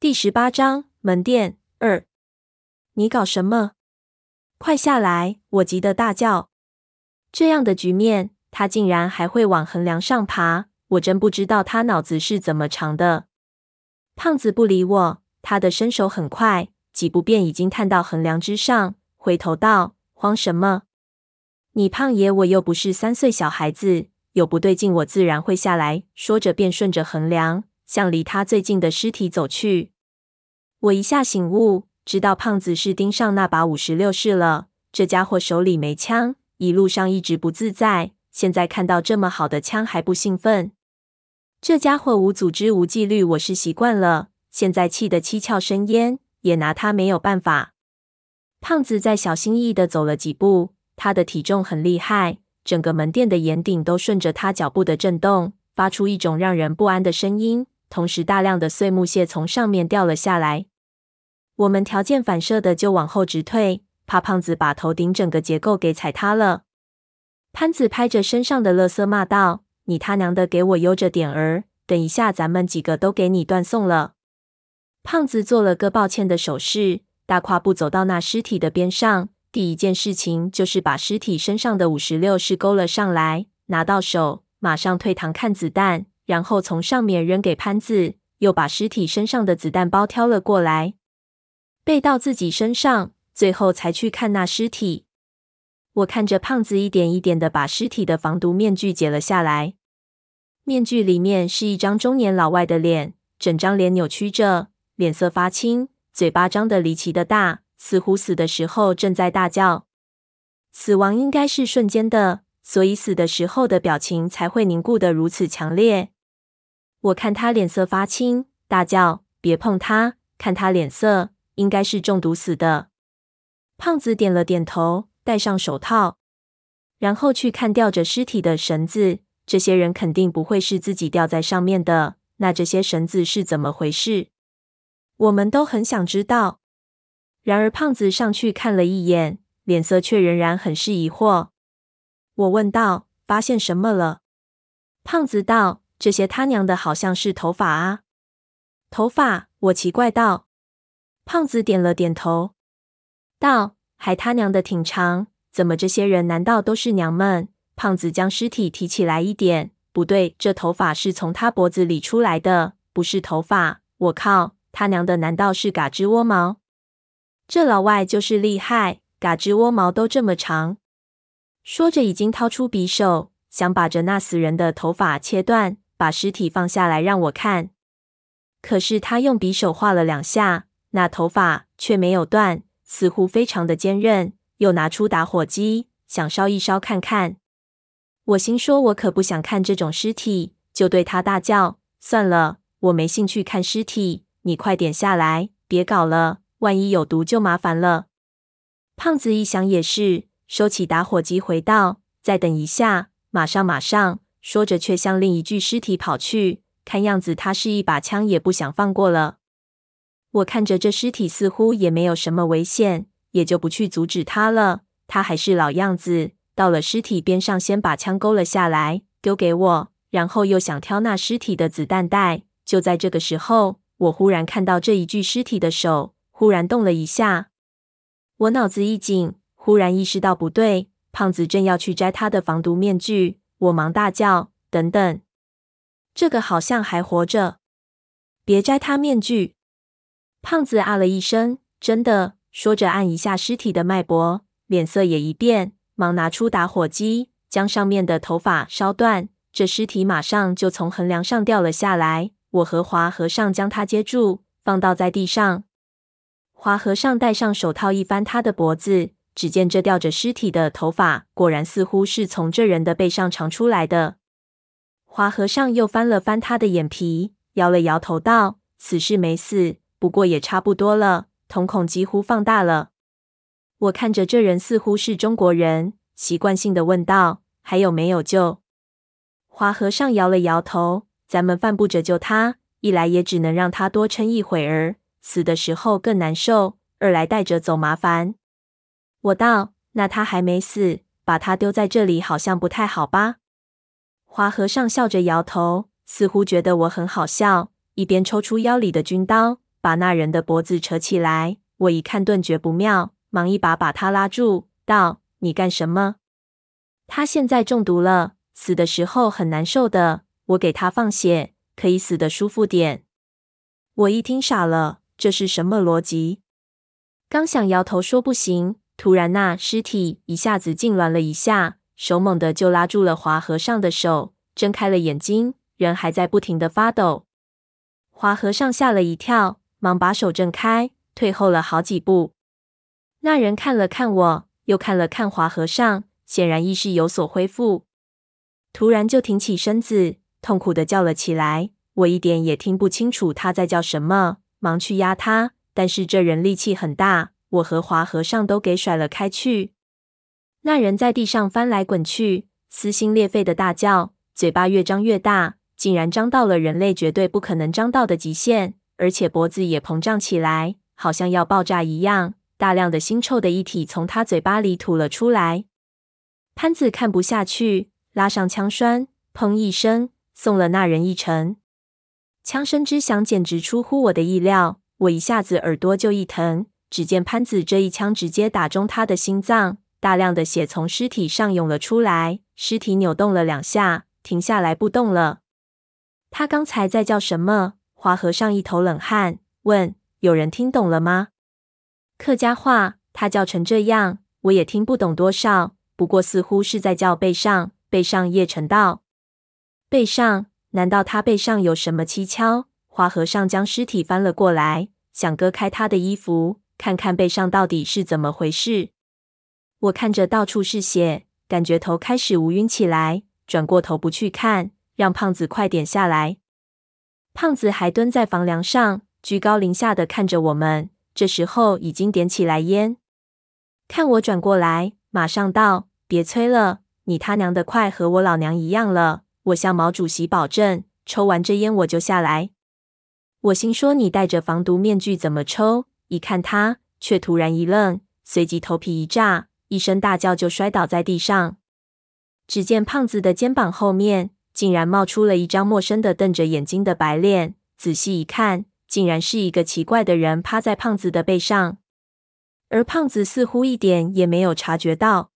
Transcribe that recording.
第十八章门店二。你搞什么？快下来！我急得大叫。这样的局面，他竟然还会往横梁上爬，我真不知道他脑子是怎么长的。胖子不理我，他的身手很快，几步便已经探到横梁之上，回头道：“慌什么？你胖爷我又不是三岁小孩子，有不对劲我自然会下来。”说着便顺着横梁向离他最近的尸体走去。我一下醒悟，知道胖子是盯上那把五十六式了。这家伙手里没枪。一路上一直不自在，现在看到这么好的枪还不兴奋？这家伙无组织无纪律，我是习惯了。现在气得七窍生烟，也拿他没有办法。胖子再小心翼翼的走了几步，他的体重很厉害，整个门店的檐顶都顺着他脚步的震动，发出一种让人不安的声音。同时，大量的碎木屑从上面掉了下来，我们条件反射的就往后直退。怕胖子把头顶整个结构给踩塌了。潘子拍着身上的垃圾骂道：“你他娘的给我悠着点儿！等一下咱们几个都给你断送了。”胖子做了个抱歉的手势，大跨步走到那尸体的边上。第一件事情就是把尸体身上的五十六式勾了上来，拿到手，马上退膛看子弹，然后从上面扔给潘子，又把尸体身上的子弹包挑了过来，背到自己身上。最后才去看那尸体。我看着胖子一点一点的把尸体的防毒面具解了下来。面具里面是一张中年老外的脸，整张脸扭曲着，脸色发青，嘴巴张得离奇的大，似乎死的时候正在大叫。死亡应该是瞬间的，所以死的时候的表情才会凝固的如此强烈。我看他脸色发青，大叫：“别碰他！看他脸色，应该是中毒死的。”胖子点了点头，戴上手套，然后去看吊着尸体的绳子。这些人肯定不会是自己吊在上面的，那这些绳子是怎么回事？我们都很想知道。然而，胖子上去看了一眼，脸色却仍然很是疑惑。我问道：“发现什么了？”胖子道：“这些他娘的好像是头发啊！”头发？我奇怪道。胖子点了点头。道，还他娘的挺长，怎么这些人难道都是娘们？胖子将尸体提起来一点，不对，这头发是从他脖子里出来的，不是头发。我靠，他娘的，难道是嘎吱窝毛？这老外就是厉害，嘎吱窝毛都这么长。说着，已经掏出匕首，想把着那死人的头发切断，把尸体放下来让我看。可是他用匕首划了两下，那头发却没有断。似乎非常的坚韧，又拿出打火机想烧一烧看看。我心说，我可不想看这种尸体，就对他大叫：“算了，我没兴趣看尸体，你快点下来，别搞了，万一有毒就麻烦了。”胖子一想也是，收起打火机回道：“再等一下，马上马上。”说着却向另一具尸体跑去，看样子他是一把枪也不想放过了。我看着这尸体，似乎也没有什么危险，也就不去阻止他了。他还是老样子，到了尸体边上，先把枪勾了下来，丢给我，然后又想挑那尸体的子弹袋。就在这个时候，我忽然看到这一具尸体的手忽然动了一下，我脑子一紧，忽然意识到不对，胖子正要去摘他的防毒面具，我忙大叫：“等等，这个好像还活着，别摘他面具。”胖子啊了一声，真的，说着按一下尸体的脉搏，脸色也一变，忙拿出打火机，将上面的头发烧断。这尸体马上就从横梁上掉了下来。我和华和尚将他接住，放倒在地上。华和尚戴上手套，一翻他的脖子，只见这吊着尸体的头发，果然似乎是从这人的背上长出来的。华和尚又翻了翻他的眼皮，摇了摇头道：“死是没死。”不过也差不多了，瞳孔几乎放大了。我看着这人似乎是中国人，习惯性的问道：“还有没有救？”华和尚摇了摇头：“咱们犯不着救他，一来也只能让他多撑一会儿，死的时候更难受；二来带着走麻烦。”我道：“那他还没死，把他丢在这里好像不太好吧？”华和尚笑着摇头，似乎觉得我很好笑，一边抽出腰里的军刀。把那人的脖子扯起来。我一看顿觉不妙，忙一把把他拉住，道：“你干什么？他现在中毒了，死的时候很难受的。我给他放血，可以死得舒服点。”我一听傻了，这是什么逻辑？刚想摇头说不行，突然那尸体一下子痉挛了一下，手猛地就拉住了华和尚的手，睁开了眼睛，人还在不停的发抖。华和尚吓了一跳，忙把手挣开。退后了好几步，那人看了看我，又看了看华和尚，显然意识有所恢复。突然就挺起身子，痛苦地叫了起来。我一点也听不清楚他在叫什么，忙去压他，但是这人力气很大，我和华和尚都给甩了开去。那人在地上翻来滚去，撕心裂肺的大叫，嘴巴越张越大，竟然张到了人类绝对不可能张到的极限，而且脖子也膨胀起来。好像要爆炸一样，大量的腥臭的液体从他嘴巴里吐了出来。潘子看不下去，拉上枪栓，砰一声，送了那人一程。枪声之响简直出乎我的意料，我一下子耳朵就一疼。只见潘子这一枪直接打中他的心脏，大量的血从尸体上涌了出来，尸体扭动了两下，停下来不动了。他刚才在叫什么？华和尚一头冷汗，问。有人听懂了吗？客家话，他叫成这样，我也听不懂多少。不过似乎是在叫背上，背上叶成道。背上？难道他背上有什么蹊跷？华和尚将尸体翻了过来，想割开他的衣服，看看背上到底是怎么回事。我看着到处是血，感觉头开始无晕起来，转过头不去看，让胖子快点下来。胖子还蹲在房梁上。居高临下的看着我们，这时候已经点起来烟。看我转过来，马上道：“别催了，你他娘的快和我老娘一样了。”我向毛主席保证，抽完这烟我就下来。我心说：“你戴着防毒面具怎么抽？”一看他，却突然一愣，随即头皮一炸，一声大叫就摔倒在地上。只见胖子的肩膀后面竟然冒出了一张陌生的瞪着眼睛的白脸，仔细一看。竟然是一个奇怪的人趴在胖子的背上，而胖子似乎一点也没有察觉到。